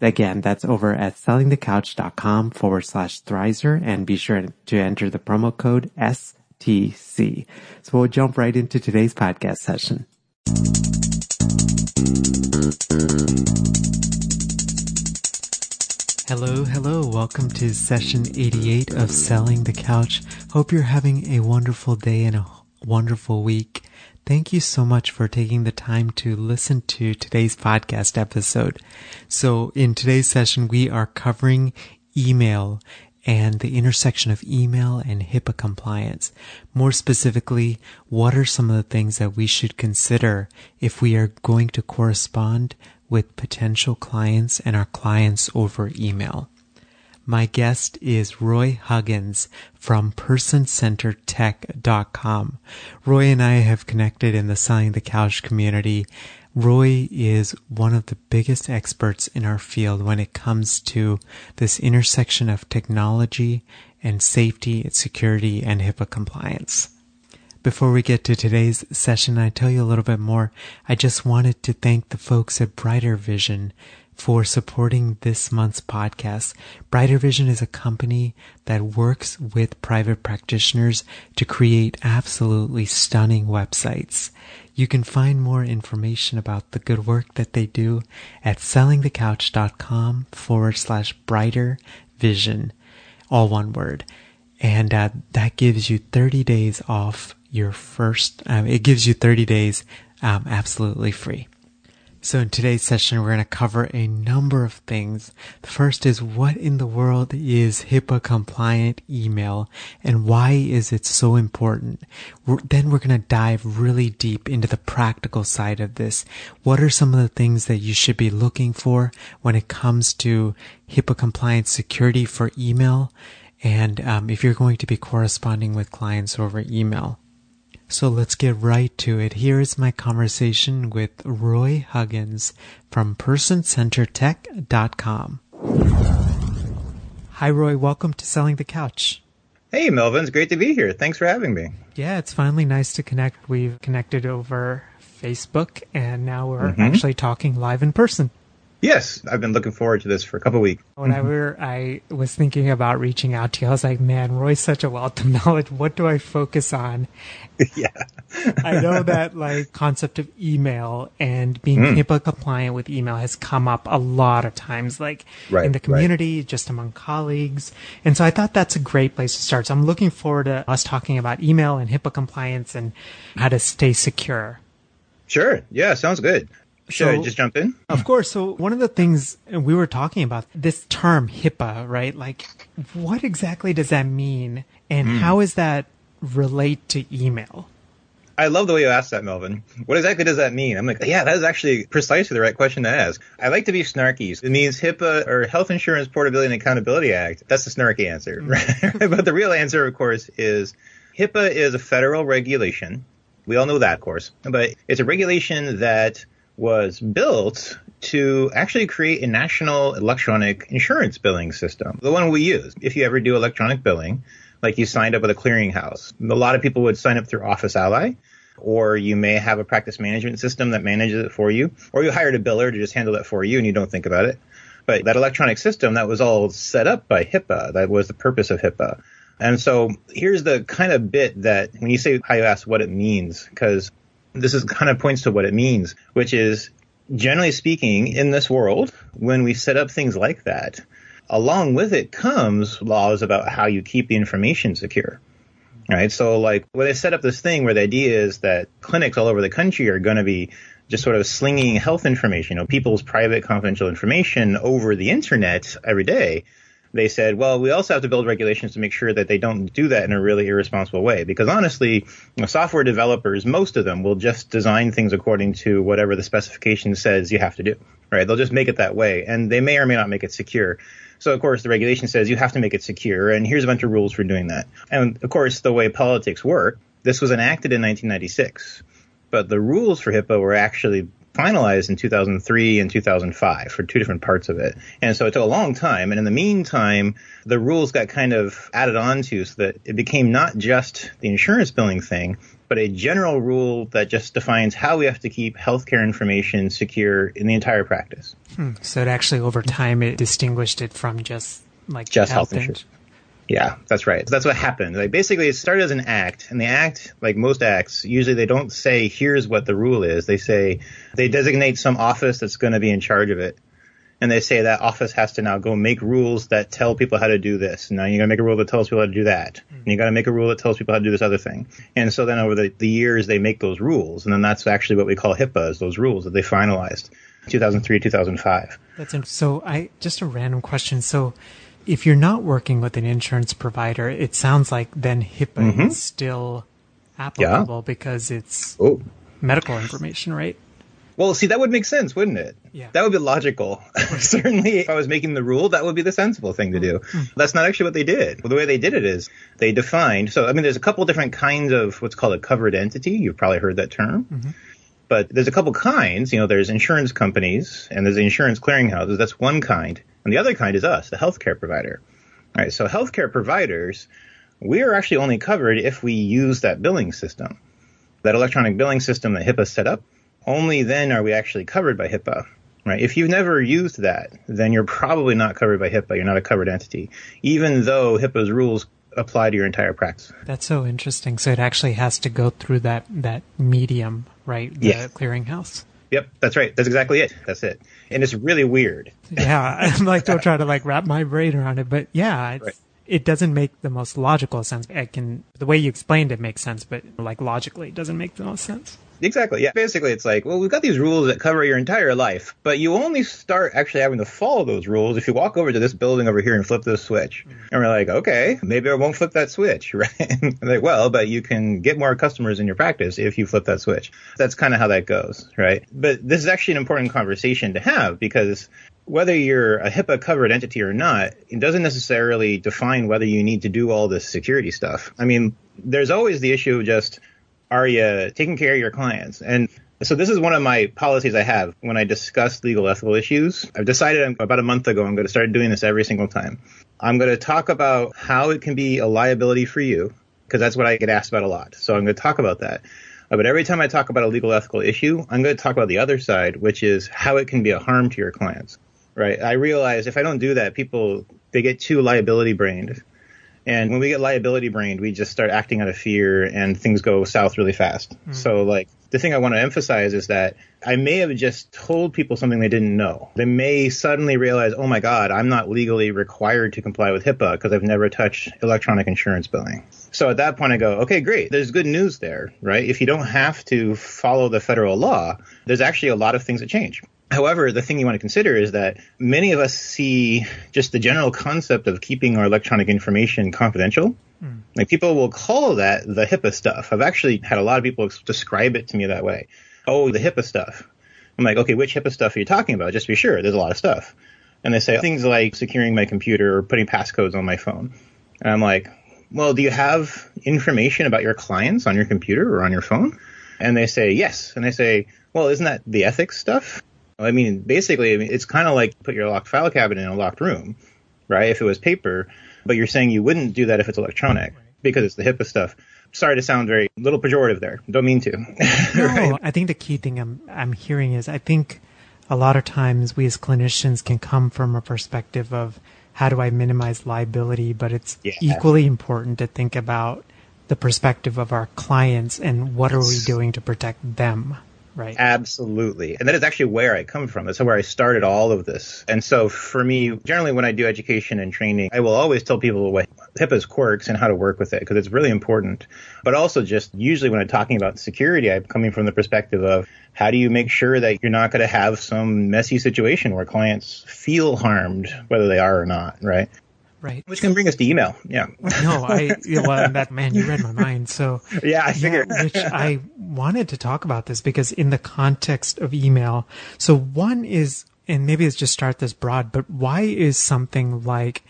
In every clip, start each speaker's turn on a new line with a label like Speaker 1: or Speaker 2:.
Speaker 1: Again, that's over at sellingthecouch.com forward slash Thrizer and be sure to enter the promo code STC. So we'll jump right into today's podcast session. Hello, hello. Welcome to session 88 of Selling the Couch. Hope you're having a wonderful day and a wonderful week. Thank you so much for taking the time to listen to today's podcast episode. So in today's session, we are covering email and the intersection of email and HIPAA compliance. More specifically, what are some of the things that we should consider if we are going to correspond with potential clients and our clients over email? My guest is Roy Huggins from PersonCenteredTech.com. Roy and I have connected in the Selling the Couch community. Roy is one of the biggest experts in our field when it comes to this intersection of technology and safety, security, and HIPAA compliance. Before we get to today's session, I tell you a little bit more. I just wanted to thank the folks at Brighter Vision for supporting this month's podcast. Brighter Vision is a company that works with private practitioners to create absolutely stunning websites. You can find more information about the good work that they do at sellingthecouch.com forward slash brighter vision, all one word. And uh, that gives you 30 days off your first, um, it gives you 30 days um, absolutely free. So in today's session, we're going to cover a number of things. The first is what in the world is HIPAA compliant email and why is it so important? We're, then we're going to dive really deep into the practical side of this. What are some of the things that you should be looking for when it comes to HIPAA compliant security for email? And um, if you're going to be corresponding with clients over email. So let's get right to it. Here is my conversation with Roy Huggins from PersonCenteredTech.com. Hi, Roy. Welcome to Selling the Couch.
Speaker 2: Hey, Melvin. It's great to be here. Thanks for having me.
Speaker 1: Yeah, it's finally nice to connect. We've connected over Facebook, and now we're mm-hmm. actually talking live in person.
Speaker 2: Yes, I've been looking forward to this for a couple weeks.
Speaker 1: Whenever I was thinking about reaching out to you, I was like, man, Roy's such a wealth of knowledge. What do I focus on?
Speaker 2: yeah.
Speaker 1: I know that like concept of email and being mm. HIPAA compliant with email has come up a lot of times, like right, in the community, right. just among colleagues. And so I thought that's a great place to start. So I'm looking forward to us talking about email and HIPAA compliance and how to stay secure.
Speaker 2: Sure. Yeah, sounds good. Should so, I just jump in?
Speaker 1: Of course. So one of the things we were talking about this term HIPAA, right? Like, what exactly does that mean, and mm. how does that relate to email?
Speaker 2: I love the way you asked that, Melvin. What exactly does that mean? I'm like, yeah, that is actually precisely the right question to ask. I like to be snarky. It means HIPAA or Health Insurance Portability and Accountability Act. That's the snarky answer, mm. right? but the real answer, of course, is HIPAA is a federal regulation. We all know that, of course, but it's a regulation that was built to actually create a national electronic insurance billing system, the one we use. If you ever do electronic billing, like you signed up with a clearinghouse, a lot of people would sign up through Office Ally, or you may have a practice management system that manages it for you, or you hired a biller to just handle it for you and you don't think about it. But that electronic system, that was all set up by HIPAA. That was the purpose of HIPAA. And so here's the kind of bit that when you say how you ask what it means, because this is kind of points to what it means, which is generally speaking, in this world, when we set up things like that, along with it comes laws about how you keep the information secure. Right. So like when they set up this thing where the idea is that clinics all over the country are going to be just sort of slinging health information, you know, people's private confidential information over the internet every day. They said, well, we also have to build regulations to make sure that they don't do that in a really irresponsible way. Because honestly, software developers, most of them will just design things according to whatever the specification says you have to do, right? They'll just make it that way. And they may or may not make it secure. So of course the regulation says you have to make it secure and here's a bunch of rules for doing that. And of course the way politics work, this was enacted in 1996 but the rules for HIPAA were actually finalized in 2003 and 2005 for two different parts of it. And so it took a long time. And in the meantime, the rules got kind of added on to so that it became not just the insurance billing thing, but a general rule that just defines how we have to keep healthcare information secure in the entire practice.
Speaker 1: Hmm. So it actually over time it distinguished it from just like
Speaker 2: just health, health insurance. Yeah, that's right. That's what happened. Like basically, it started as an act, and the act, like most acts, usually they don't say here's what the rule is. They say they designate some office that's going to be in charge of it, and they say that office has to now go make rules that tell people how to do this. Now you got to make a rule that tells people how to do that, and you got to make a rule that tells people how to do this other thing. And so then over the, the years, they make those rules, and then that's actually what we call HIPAA, is those rules that they finalized, 2003, 2005.
Speaker 1: That's so. I just a random question. So if you're not working with an insurance provider, it sounds like then HIPAA mm-hmm. is still applicable yeah. because it's oh. medical information, right?
Speaker 2: Well, see, that would make sense, wouldn't it?
Speaker 1: Yeah.
Speaker 2: That would be logical. Certainly, if I was making the rule, that would be the sensible thing to do. Mm-hmm. That's not actually what they did. Well, the way they did it is they defined. So, I mean, there's a couple different kinds of what's called a covered entity. You've probably heard that term. Mm-hmm. But there's a couple kinds. You know, there's insurance companies and there's insurance clearinghouses. That's one kind. And the other kind is us, the healthcare provider. All right, so healthcare providers, we are actually only covered if we use that billing system, that electronic billing system that HIPAA set up. Only then are we actually covered by HIPAA. Right. If you've never used that, then you're probably not covered by HIPAA. You're not a covered entity, even though HIPAA's rules apply to your entire practice.
Speaker 1: That's so interesting. So it actually has to go through that that medium, right? The
Speaker 2: yes.
Speaker 1: clearinghouse.
Speaker 2: Yep, that's right. That's exactly it. That's it. And it's really weird.
Speaker 1: yeah, I'm like don't try to like wrap my brain around it, but yeah, right. it doesn't make the most logical sense. I can the way you explained it makes sense, but like logically, it doesn't make the most sense.
Speaker 2: Exactly. Yeah. Basically, it's like, well, we've got these rules that cover your entire life, but you only start actually having to follow those rules if you walk over to this building over here and flip this switch. Mm-hmm. And we're like, okay, maybe I won't flip that switch, right? like, well, but you can get more customers in your practice if you flip that switch. That's kind of how that goes, right? But this is actually an important conversation to have because whether you're a HIPAA covered entity or not, it doesn't necessarily define whether you need to do all this security stuff. I mean, there's always the issue of just are you taking care of your clients? And so this is one of my policies I have when I discuss legal ethical issues. I've decided about a month ago I'm going to start doing this every single time. I'm going to talk about how it can be a liability for you because that's what I get asked about a lot. So I'm going to talk about that. But every time I talk about a legal ethical issue, I'm going to talk about the other side, which is how it can be a harm to your clients. Right? I realize if I don't do that, people they get too liability brained and when we get liability brained, we just start acting out of fear and things go south really fast. Mm. So like the thing I want to emphasize is that I may have just told people something they didn't know. They may suddenly realize, oh my God, I'm not legally required to comply with HIPAA because I've never touched electronic insurance billing. So at that point, I go, okay, great. There's good news there, right? If you don't have to follow the federal law, there's actually a lot of things that change. However, the thing you want to consider is that many of us see just the general concept of keeping our electronic information confidential. Mm. Like people will call that the HIPAA stuff. I've actually had a lot of people describe it to me that way. Oh, the HIPAA stuff. I'm like, okay, which HIPAA stuff are you talking about? Just to be sure. There's a lot of stuff. And they say things like securing my computer or putting passcodes on my phone. And I'm like, well, do you have information about your clients on your computer or on your phone? And they say, yes. And I say, well, isn't that the ethics stuff? I mean, basically, I mean, it's kind of like put your locked file cabinet in a locked room, right? If it was paper, but you're saying you wouldn't do that if it's electronic because it's the HIPAA stuff. Sorry to sound very little pejorative there. Don't mean to.
Speaker 1: no, right? I think the key thing I'm I'm hearing is I think a lot of times we as clinicians can come from a perspective of how do I minimize liability, but it's yeah. equally important to think about the perspective of our clients and what are we doing to protect them. Right.
Speaker 2: Absolutely. And that is actually where I come from. That's where I started all of this. And so for me, generally when I do education and training, I will always tell people what HIPAA's quirks and how to work with it because it's really important. But also just usually when I'm talking about security, I'm coming from the perspective of how do you make sure that you're not going to have some messy situation where clients feel harmed, whether they are or not, right?
Speaker 1: Right.
Speaker 2: Which can bring us to email. Yeah.
Speaker 1: no, I, well, that man, you read my mind. So,
Speaker 2: yeah, I figured.
Speaker 1: Yeah, which I wanted to talk about this because in the context of email, so one is, and maybe it's just start this broad, but why is something like,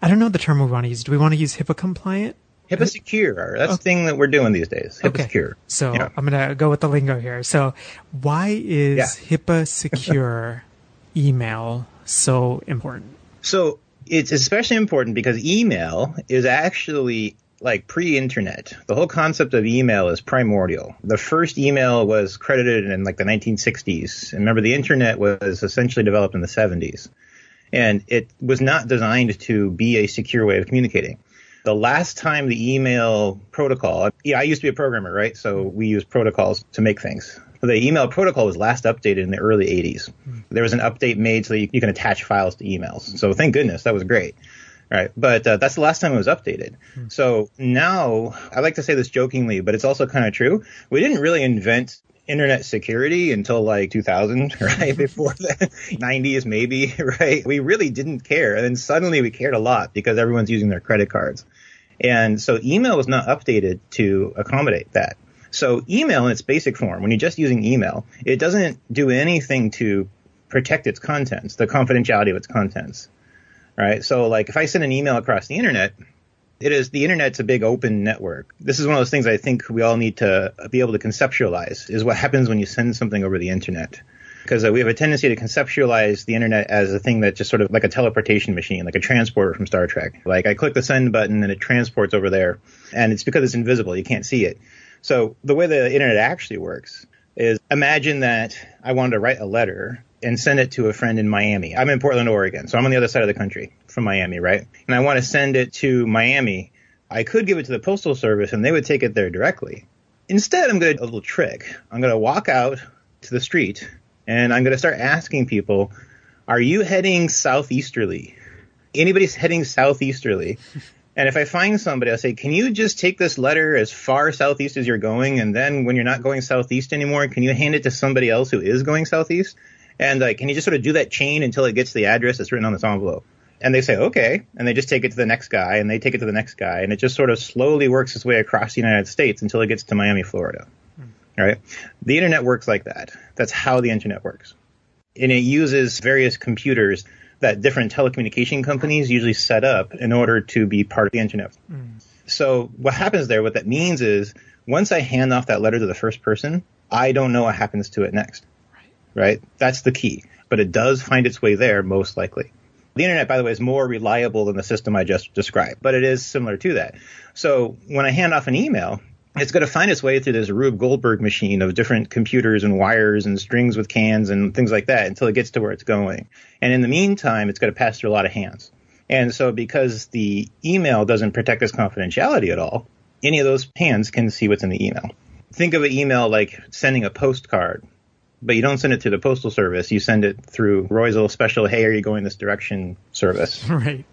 Speaker 1: I don't know the term we want to use. Do we want to use HIPAA compliant?
Speaker 2: HIPAA secure. That's okay. the thing that we're doing these days. HIPAA
Speaker 1: okay.
Speaker 2: secure.
Speaker 1: So yeah. I'm going to go with the lingo here. So why is yeah. HIPAA secure email so important?
Speaker 2: So it's especially important because email is actually like pre-internet. The whole concept of email is primordial. The first email was credited in like the 1960s. And remember, the internet was essentially developed in the 70s. And it was not designed to be a secure way of communicating. The last time the email protocol, yeah, I used to be a programmer, right? So we use protocols to make things. The email protocol was last updated in the early 80s. There was an update made so you, you can attach files to emails. So thank goodness, that was great. Right. But uh, that's the last time it was updated. Hmm. So now, I like to say this jokingly, but it's also kind of true. We didn't really invent internet security until like 2000, right? Before the 90s, maybe, right? We really didn't care. And then suddenly we cared a lot because everyone's using their credit cards. And so email was not updated to accommodate that. So email in its basic form, when you're just using email, it doesn't do anything to protect its contents, the confidentiality of its contents. Right? So like if I send an email across the internet, it is the internet's a big open network. This is one of those things I think we all need to be able to conceptualize is what happens when you send something over the internet. Because uh, we have a tendency to conceptualize the internet as a thing that's just sort of like a teleportation machine, like a transporter from Star Trek. Like I click the send button and it transports over there. And it's because it's invisible. You can't see it. So the way the internet actually works is imagine that I wanted to write a letter and send it to a friend in Miami. I'm in Portland, Oregon, so I'm on the other side of the country from Miami, right? And I want to send it to Miami. I could give it to the postal service and they would take it there directly. Instead, I'm going to do a little trick. I'm going to walk out to the street and I'm going to start asking people, are you heading southeasterly? Anybody's heading southeasterly? And if I find somebody, I'll say, can you just take this letter as far southeast as you're going? And then when you're not going southeast anymore, can you hand it to somebody else who is going southeast? And like, can you just sort of do that chain until it gets to the address that's written on this envelope? And they say, okay. And they just take it to the next guy and they take it to the next guy. And it just sort of slowly works its way across the United States until it gets to Miami, Florida. Hmm. Right? The internet works like that. That's how the internet works. And it uses various computers that different telecommunication companies usually set up in order to be part of the internet. Mm. So what happens there, what that means is once I hand off that letter to the first person, I don't know what happens to it next. Right. right? That's the key. But it does find its way there most likely. The internet, by the way, is more reliable than the system I just described, but it is similar to that. So when I hand off an email, it's going to find its way through this Rube Goldberg machine of different computers and wires and strings with cans and things like that until it gets to where it's going. And in the meantime, it's going to pass through a lot of hands. And so because the email doesn't protect its confidentiality at all, any of those hands can see what's in the email. Think of an email like sending a postcard, but you don't send it to the postal service. You send it through Roy's little special, hey, are you going this direction service.
Speaker 1: Right.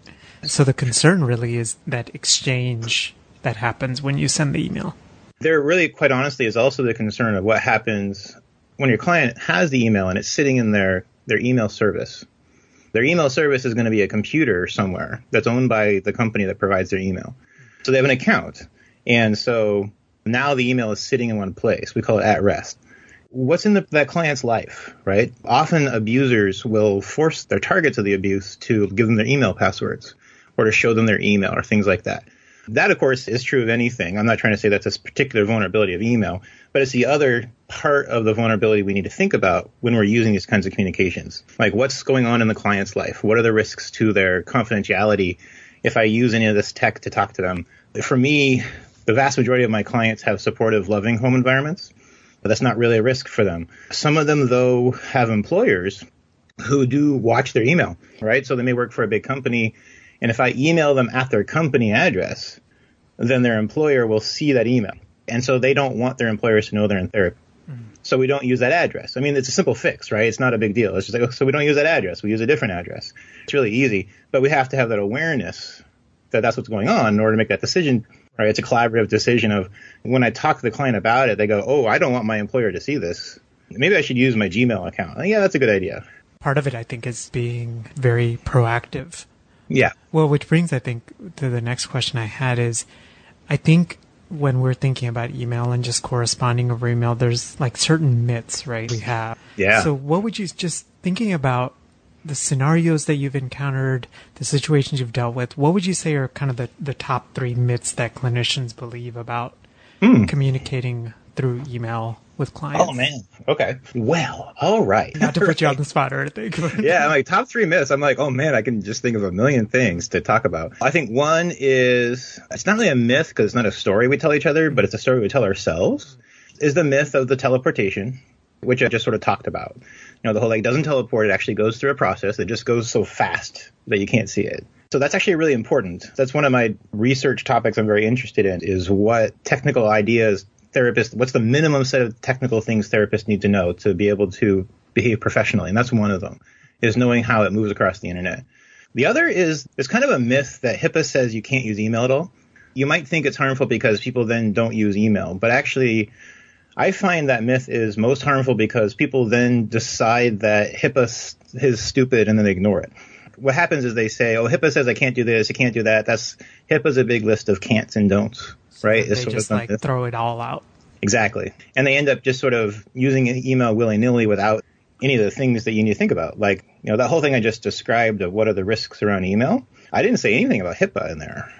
Speaker 1: So the concern really is that exchange that happens when you send the email
Speaker 2: there really, quite honestly, is also the concern of what happens when your client has the email and it's sitting in their, their email service. Their email service is going to be a computer somewhere that's owned by the company that provides their email. So they have an account. And so now the email is sitting in one place. We call it at rest. What's in the, that client's life, right? Often abusers will force their targets of the abuse to give them their email passwords or to show them their email or things like that. That, of course, is true of anything. I'm not trying to say that's a particular vulnerability of email, but it's the other part of the vulnerability we need to think about when we're using these kinds of communications. Like what's going on in the client's life? What are the risks to their confidentiality if I use any of this tech to talk to them? For me, the vast majority of my clients have supportive, loving home environments, but that's not really a risk for them. Some of them, though, have employers who do watch their email, right? So they may work for a big company and if I email them at their company address, then their employer will see that email. And so they don't want their employers to know they're in therapy. Mm-hmm. So we don't use that address. I mean, it's a simple fix, right? It's not a big deal. It's just like, oh, so we don't use that address. We use a different address. It's really easy, but we have to have that awareness that that's what's going on in order to make that decision. Right? It's a collaborative decision of when I talk to the client about it, they go, "Oh, I don't want my employer to see this. Maybe I should use my Gmail account." Yeah, that's a good idea.
Speaker 3: Part of it, I think, is being very proactive.
Speaker 2: Yeah.
Speaker 3: Well, which brings, I think, to the next question I had is, I think when we're thinking about email and just corresponding over email, there's like certain myths, right? We have.
Speaker 2: Yeah.
Speaker 3: So what would you just thinking about the scenarios that you've encountered, the situations you've dealt with, what would you say are kind of the, the top three myths that clinicians believe about
Speaker 2: Hmm.
Speaker 3: communicating through email with oh, clients?
Speaker 2: Oh man. Okay. Well, all right.
Speaker 3: Not to put you on the spot or anything.
Speaker 2: yeah, I'm like top three myths. I'm like, oh man, I can just think of a million things to talk about. I think one is it's not really a myth because it's not a story we tell each other, but it's a story we tell ourselves. Is the myth of the teleportation, which I just sort of talked about. You know, the whole like doesn't teleport; it actually goes through a process that just goes so fast that you can't see it. So that's actually really important. That's one of my research topics I'm very interested in is what technical ideas therapists, what's the minimum set of technical things therapists need to know to be able to behave professionally. And that's one of them is knowing how it moves across the internet. The other is there's kind of a myth that HIPAA says you can't use email at all. You might think it's harmful because people then don't use email, but actually I find that myth is most harmful because people then decide that HIPAA is stupid and then they ignore it. What happens is they say, "Oh, HIPAA says I can't do this, I can't do that." That's HIPAA's a big list of can'ts and don'ts, right?
Speaker 3: They just like
Speaker 2: myth.
Speaker 3: throw it all out.
Speaker 2: Exactly. And they end up just sort of using an email willy nilly without any of the things that you need to think about. Like, you know, that whole thing I just described of what are the risks around email. I didn't say anything about HIPAA in there,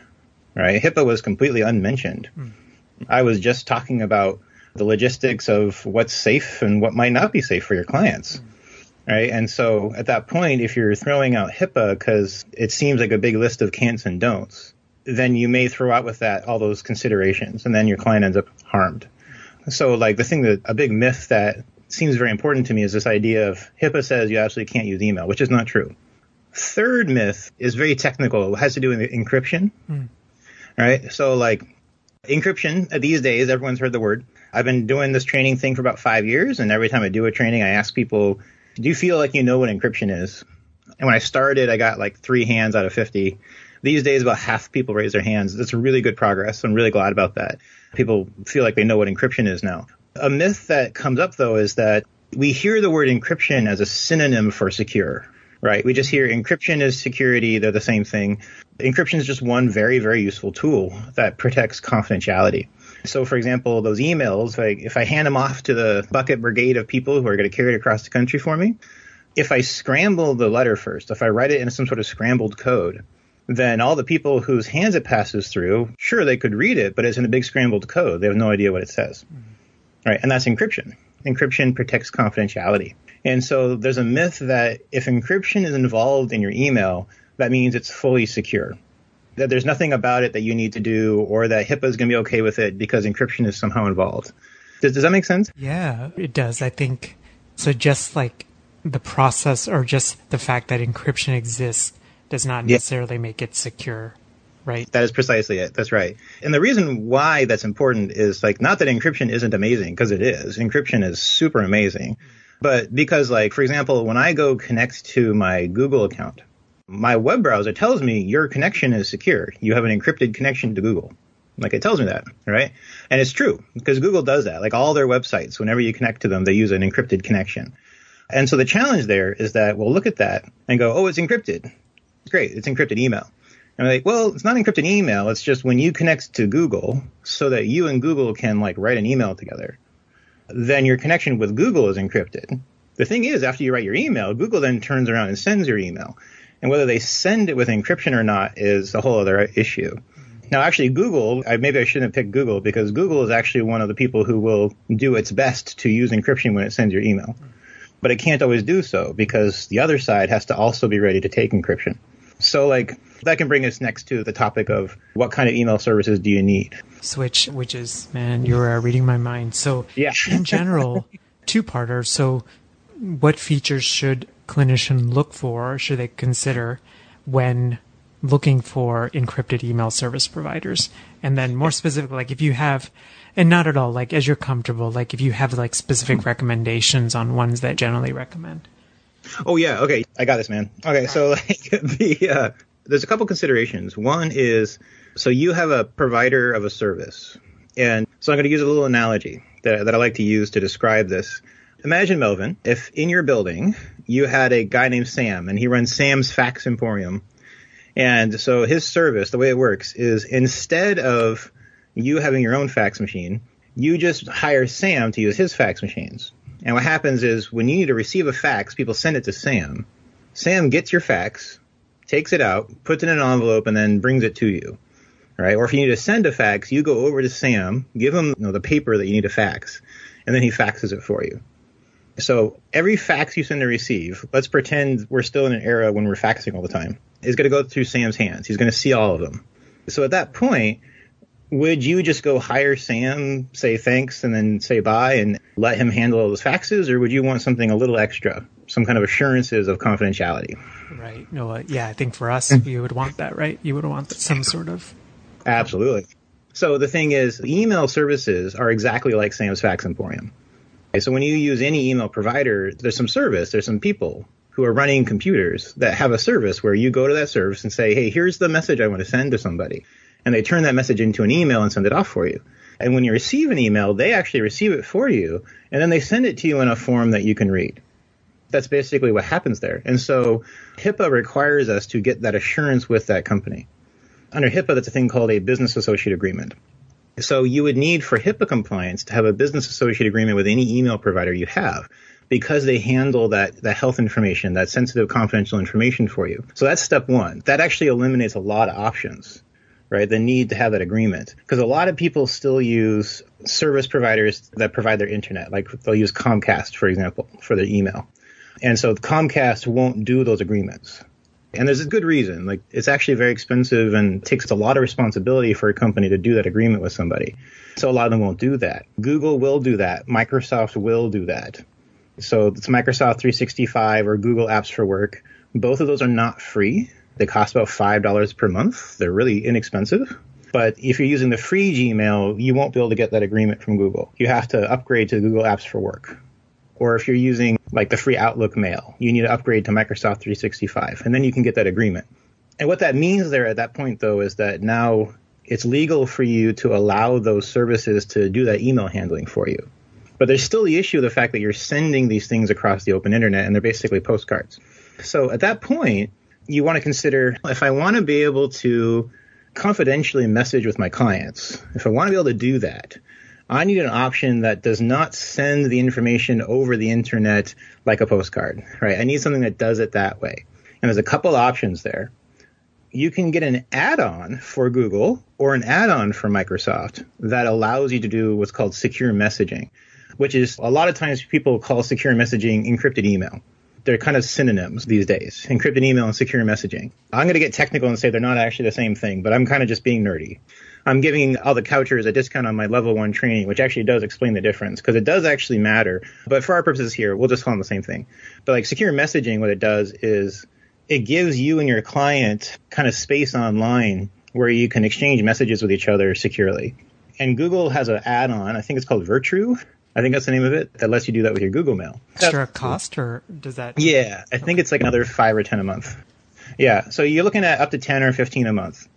Speaker 2: right? HIPAA was completely unmentioned. Hmm. I was just talking about the logistics of what's safe and what might not be safe for your clients. Right. And so at that point, if you're throwing out HIPAA because it seems like a big list of can'ts and don'ts, then you may throw out with that all those considerations and then your client ends up harmed. So like the thing that a big myth that seems very important to me is this idea of HIPAA says you absolutely can't use email, which is not true. Third myth is very technical. It has to do with encryption. Right? So like encryption uh, these days, everyone's heard the word. I've been doing this training thing for about five years, and every time I do a training, I ask people, do you feel like you know what encryption is? And when I started, I got like three hands out of 50. These days, about half people raise their hands. That's really good progress. I'm really glad about that. People feel like they know what encryption is now. A myth that comes up though is that we hear the word encryption as a synonym for secure, right? We just hear encryption is security. They're the same thing. Encryption is just one very, very useful tool that protects confidentiality. So, for example, those emails, like if I hand them off to the bucket brigade of people who are going to carry it across the country for me, if I scramble the letter first, if I write it in some sort of scrambled code, then all the people whose hands it passes through, sure, they could read it, but it's in a big scrambled code. They have no idea what it says. Mm-hmm. Right. And that's encryption. Encryption protects confidentiality. And so there's a myth that if encryption is involved in your email, that means it's fully secure. That there's nothing about it that you need to do or that HIPAA is going to be okay with it because encryption is somehow involved. Does, does that make sense?
Speaker 3: Yeah, it does. I think so. Just like the process, or just the fact that encryption exists, does not
Speaker 2: Yeah.
Speaker 3: necessarily make it secure, right?
Speaker 2: That is precisely it. That's right. And the reason why that's important is like not that encryption isn't amazing because it is. Encryption is super amazing. But because like for example, when I go connect to my Google account, my web browser tells me your connection is secure. You have an encrypted connection to Google. Like it tells me that, right? And it's true because Google does that. Like all their websites, whenever you connect to them, they use an encrypted connection. And so the challenge there is that we'll look at that and go, oh, it's encrypted. Great, it's encrypted email. And I'm like, well, it's not encrypted email. It's just when you connect to Google so that you and Google can like write an email together, then your connection with Google is encrypted. The thing is, after you write your email, Google then turns around and sends your email. And whether they send it with encryption or not is a whole other issue. Now, actually, Google, I, maybe I shouldn't have picked Google because Google is actually one of the people who will do its best to use encryption when it sends your email. But it can't always do so because the other side has to also be ready to take encryption. So, like, that can bring us next to the topic of what kind of email services do you need?
Speaker 3: Switch, which is man, you're uh, reading my mind. So,
Speaker 2: Yeah.
Speaker 3: in general, two-parter. So, what features should clinician look for? Should they consider when looking for encrypted email service providers? And then, more specifically, like if you have, and not at all, like as you're comfortable, like if you have like specific recommendations on ones that generally recommend.
Speaker 2: Oh yeah, okay, I got this, man. Okay, so like the uh, there's a couple considerations. One is so you have a provider of a service. And so I'm going to use a little analogy that, that I like to use to describe this. Imagine, Melvin, if in your building you had a guy named Sam and he runs Sam's Fax Emporium. And so his service, the way it works is instead of you having your own fax machine, you just hire Sam to use his fax machines. And what happens is when you need to receive a fax, people send it to Sam. Sam gets your fax, takes it out, puts it in an envelope, and then brings it to you. Right? Or if you need to send a fax, you go over to Sam, give him you know, the paper that you need to fax, and then he faxes it for you. So every fax you send or receive, let's pretend we're still in an era when we're faxing all the time, is going to go through Sam's hands. He's going to see all of them. So at that point, would you just go hire Sam, say thanks, and then say bye and let him handle all those faxes, or would you want something a little extra, some kind of assurances of confidentiality?
Speaker 1: Right. No. Uh, yeah, I think for us, you would want that, right? You would want some sort of.
Speaker 2: Absolutely. So the thing is, email services are exactly like Sam's Fax Emporium. So when you use any email provider, there's some service, there's some people who are running computers that have a service where you go to that service and say, hey, here's the message I want to send to somebody and they turn that message into an email and send it off for you. And when you receive an email, they actually receive it for you, and then they send it to you in a form that you can read. That's basically what happens there. And so HIPAA requires us to get that assurance with that company. Under HIPAA, that's a thing called a business associate agreement. So you would need for HIPAA compliance to have a business associate agreement with any email provider you have because they handle that, that health information, that sensitive confidential information for you. So that's step one. That actually eliminates a lot of options right? The need to have that agreement. Because a lot of people still use service providers that provide their internet. Like they'll use Comcast, for example, for their email. And so Comcast won't do those agreements. And there's a good reason. Like it's actually very expensive and takes a lot of responsibility for a company to do that agreement with somebody. So a lot of them won't do that. Google will do that. Microsoft will do that. So it's Microsoft 365 or Google Apps for Work. Both of those are not free. They cost about $5 per month. They're really inexpensive. But if you're using the free Gmail, you won't be able to get that agreement from Google. You have to upgrade to Google Apps for Work. Or if you're using like the free Outlook mail, you need to upgrade to Microsoft 365 and then you can get that agreement. And what that means there at that point though is that now it's legal for you to allow those services to do that email handling for you. But there's still the issue of the fact that you're sending these things across the open internet and they're basically postcards. So at that point, you want to consider if I want to be able to confidentially message with my clients, if I want to be able to do that, I need an option that does not send the information over the internet like a postcard, right? I need something that does it that way. And there's a couple options there. You can get an add-on for Google or an add-on for Microsoft that allows you to do what's called secure messaging, which is a lot of times people call secure messaging encrypted email they're kind of synonyms these days encrypted email and secure messaging. I'm going to get technical and say they're not actually the same thing, but I'm kind of just being nerdy. I'm giving all the couchers a discount on my level one training, which actually does explain the difference because it does actually matter. But for our purposes here, we'll just call them the same thing. But like secure messaging, what it does is it gives you and your client kind of space online where you can exchange messages with each other securely. And Google has an add-on, I think it's called Virtru, I think that's the name of it. That lets you do that with your Google Mail.
Speaker 1: Extra cost, or does that?
Speaker 2: Yeah, I think it's like another five or ten a month. Yeah, so you're looking at up to ten or fifteen a month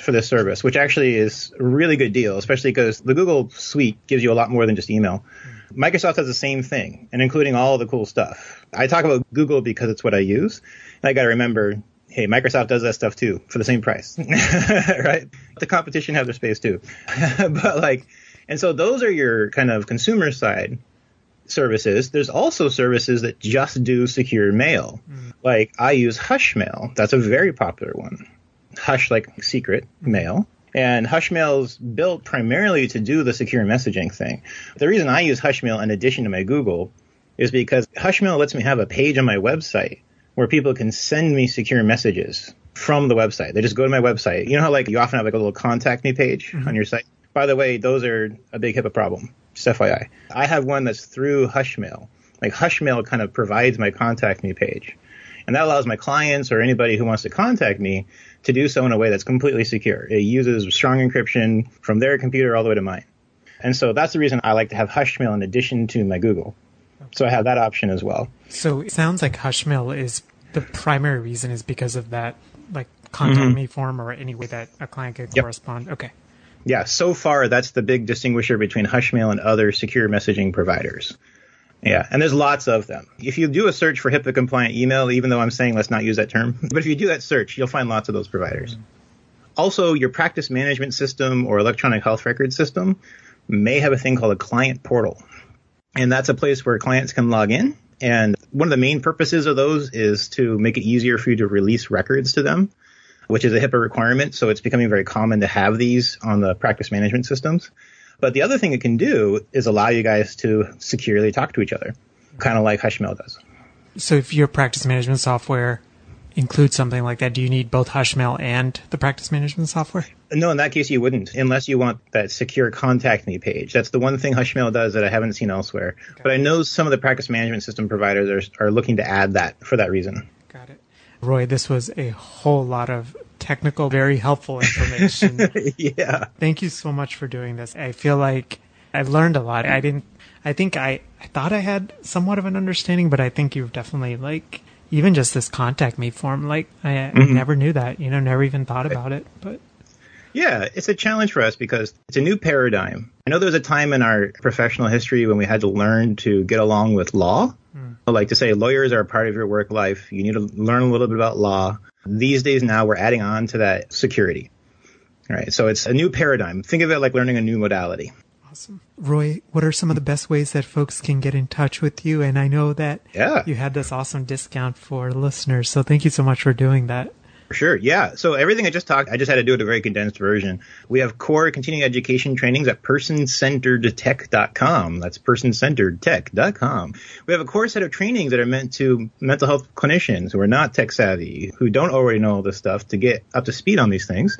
Speaker 2: for this service, which actually is a really good deal, especially because the Google Suite gives you a lot more than just email. Microsoft does the same thing, and including all the cool stuff. I talk about Google because it's what I use. And I got to remember, hey, Microsoft does that stuff too for the same price, right? The competition has their space too, but like and so those are your kind of consumer side services. There's also services that just do secure mail. Mm. Like I use Hushmail. That's a very popular one. Hush like secret mail. And Hushmail is built primarily to do the secure messaging thing. The reason I use Hushmail in addition to my Google is because Hushmail lets me have a page on my website where people can send me secure messages from the website. They just go to my website. You know how like you often have like a little contact me page mm-hmm. on your site? By the way, those are a big HIPAA problem. Just FYI. I have one that's through Hushmail. Like Hushmail kind of provides my contact me page. And that allows my clients or anybody who wants to contact me to do so in a way that's completely secure. It uses strong encryption from their computer all the way to mine. And so that's the reason I like to have Hushmail in addition to my Google. So I have that option as well.
Speaker 1: So it sounds like Hushmail is the primary reason is because of that like contact mm-hmm. me form or any way that a client could yep. correspond. Okay.
Speaker 2: Yeah, so far that's the big distinguisher between Hushmail and other secure messaging providers. Yeah, and there's lots of them. If you do a search for HIPAA compliant email, even though I'm saying let's not use that term, but if you do that search, you'll find lots of those providers. Also, your practice management system or electronic health record system may have a thing called a client portal. And that's a place where clients can log in. And one of the main purposes of those is to make it easier for you to release records to them, which is a HIPAA requirement. So it's becoming very common to have these on the practice management systems. But the other thing it can do is allow you guys to securely talk to each other, kind of like Hushmail does.
Speaker 1: So if your practice management software includes something like that, do you need both Hushmail and the practice management software?
Speaker 2: No, in that case you wouldn't, unless you want that secure contact me page. That's the one thing Hushmail does that I haven't seen elsewhere. Okay. But I know some of the practice management system providers are, are looking to add that for that reason.
Speaker 1: Got it. Roy, this was a whole lot of technical, very helpful information.
Speaker 2: yeah.
Speaker 1: Thank you so much for doing this. I feel like I've learned a lot. I didn't, I think I, I thought I had somewhat of an understanding, but I think you've definitely like, even just this contact me form, like I, mm-hmm. I never knew that, you know, never even thought about it, but.
Speaker 2: Yeah, it's a challenge for us because it's a new paradigm. I know there was a time in our professional history when we had to learn to get along with law. Mm. Like to say, lawyers are a part of your work life. You need to learn a little bit about law. These days now we're adding on to that security. Right. So it's a new paradigm. Think of it like learning a new modality.
Speaker 1: Awesome. Roy, what are some of the best ways that folks can get in touch with you? And I know that
Speaker 2: yeah.
Speaker 1: you had this awesome discount for listeners. So thank you so much for doing that.
Speaker 2: Sure. Yeah. So everything I just talked, I just had to do it a very condensed version. We have core continuing education trainings at personcenteredtech.com. That's personcenteredtech.com. We have a core set of trainings that are meant to mental health clinicians who are not tech savvy, who don't already know all this stuff to get up to speed on these things.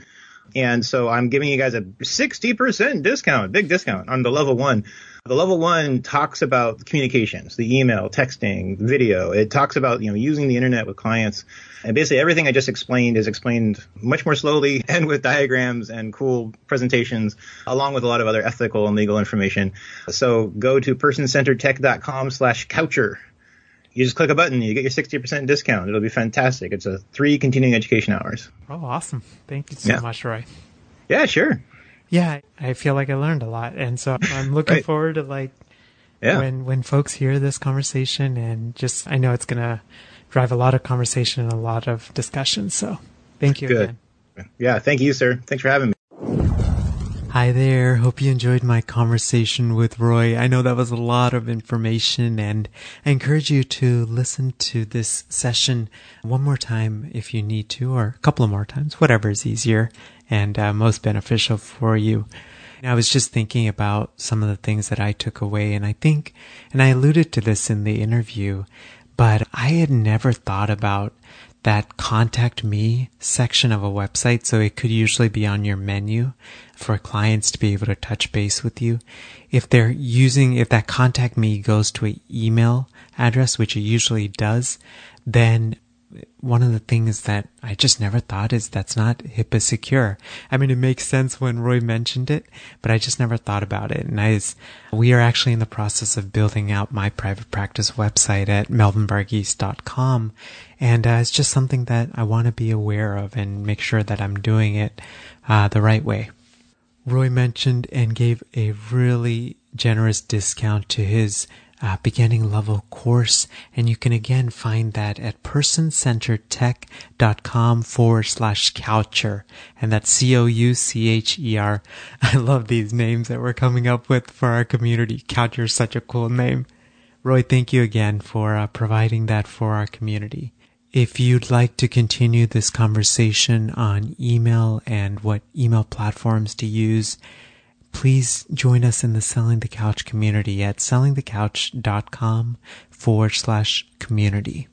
Speaker 2: And so I'm giving you guys a 60% discount, big discount on the level one. The level one talks about communications, the email, texting, video. It talks about, you know, using the internet with clients. And basically everything I just explained is explained much more slowly and with diagrams and cool presentations, along with a lot of other ethical and legal information. So go to personcenteredtech.com slash coucher you just click a button, you get your 60% discount. It'll be fantastic. It's a three continuing education hours.
Speaker 1: Oh, awesome. Thank you so yeah. much, Roy.
Speaker 2: Yeah, sure.
Speaker 1: Yeah, I feel like I learned a lot. And so I'm looking right. forward to like yeah. when, when folks hear this conversation and just, I know it's going to drive a lot of conversation and a lot of discussion. So thank you
Speaker 2: Good.
Speaker 1: again.
Speaker 2: Yeah, thank you, sir. Thanks for having me.
Speaker 1: Hi there. Hope you enjoyed my conversation with Roy. I know that was a lot of information and I encourage you to listen to this session one more time if you need to or a couple of more times, whatever is easier and uh, most beneficial for you. I was just thinking about some of the things that I took away and I think, and I alluded to this in the interview, but I had never thought about that contact me section of a website. So it could usually be on your menu for clients to be able to touch base with you. If they're using, if that contact me goes to an email address, which it usually does, then one of the things that I just never thought is that's not HIPAA secure. I mean, it makes sense when Roy mentioned it, but I just never thought about it. And I, we are actually in the process of building out my private practice website at melvinvarghese.com. And uh, it's just something that I want to be aware of and make sure that I'm doing it uh, the right way. Roy mentioned and gave a really generous discount to his uh, beginning level course. And you can again find that at personcenteredtech.com forward slash coucher. And that's C-O-U-C-H-E-R. I love these names that we're coming up with for our community. Coucher is such a cool name. Roy, thank you again for uh, providing that for our community. If you'd like to continue this conversation on email and what email platforms to use, please join us in the Selling the Couch community at sellingthecouch.com forward slash community.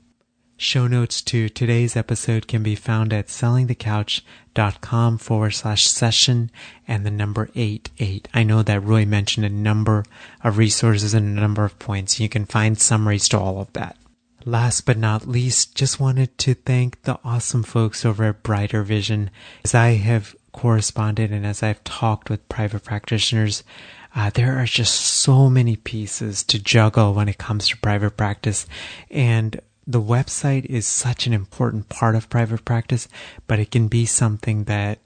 Speaker 1: Show notes to today's episode can be found at sellingthecouch.com forward slash session and the number eight eight. I know that Roy mentioned a number of resources and a number of points. You can find summaries to all of that. Last but not least, just wanted to thank the awesome folks over at Brighter Vision. As I have corresponded and as I've talked with private practitioners, uh, there are just so many pieces to juggle when it comes to private practice. And the website is such an important part of private practice, but it can be something that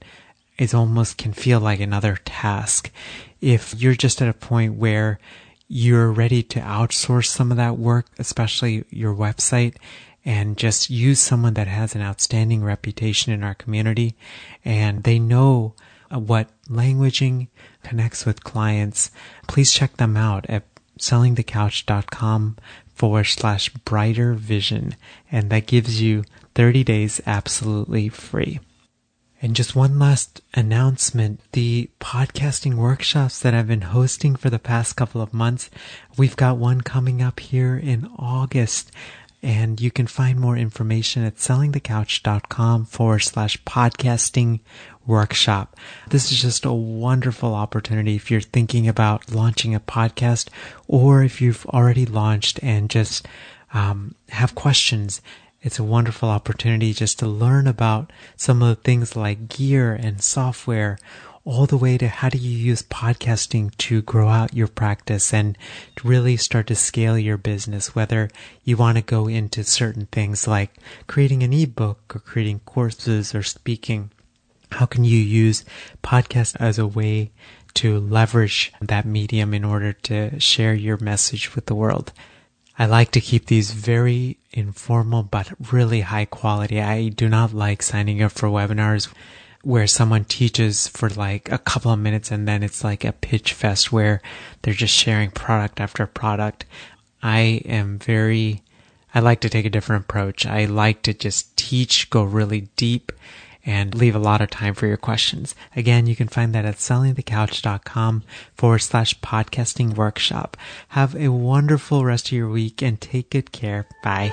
Speaker 1: is almost can feel like another task. If you're just at a point where you're ready to outsource some of that work, especially your website, and just use someone that has an outstanding reputation in our community and they know uh, what languaging connects with clients, please check them out at sellingthecouch.com forward slash brighter vision. And that gives you 30 days absolutely free. And just one last announcement. The podcasting workshops that I've been hosting for the past couple of months, we've got one coming up here in August. And you can find more information at sellingthecouch.com forward slash podcasting workshop. This is just a wonderful opportunity if you're thinking about launching a podcast or if you've already launched and just um, have questions. It's a wonderful opportunity just to learn about some of the things like gear and software all the way to how do you use podcasting to grow out your practice and really start to scale your business, whether you want to go into certain things like creating an ebook or creating courses or speaking. How can you use podcast as a way to leverage that medium in order to share your message with the world? I like to keep these very informal but really high quality. I do not like signing up for webinars where someone teaches for like a couple of minutes and then it's like a pitch fest where they're just sharing product after product. I am very, I like to take a different approach. I like to just teach, go really deep and leave a lot of time for your questions. Again, you can find that at sellingthecouch.com forward slash podcasting workshop. Have a wonderful rest of your week and take good care. Bye.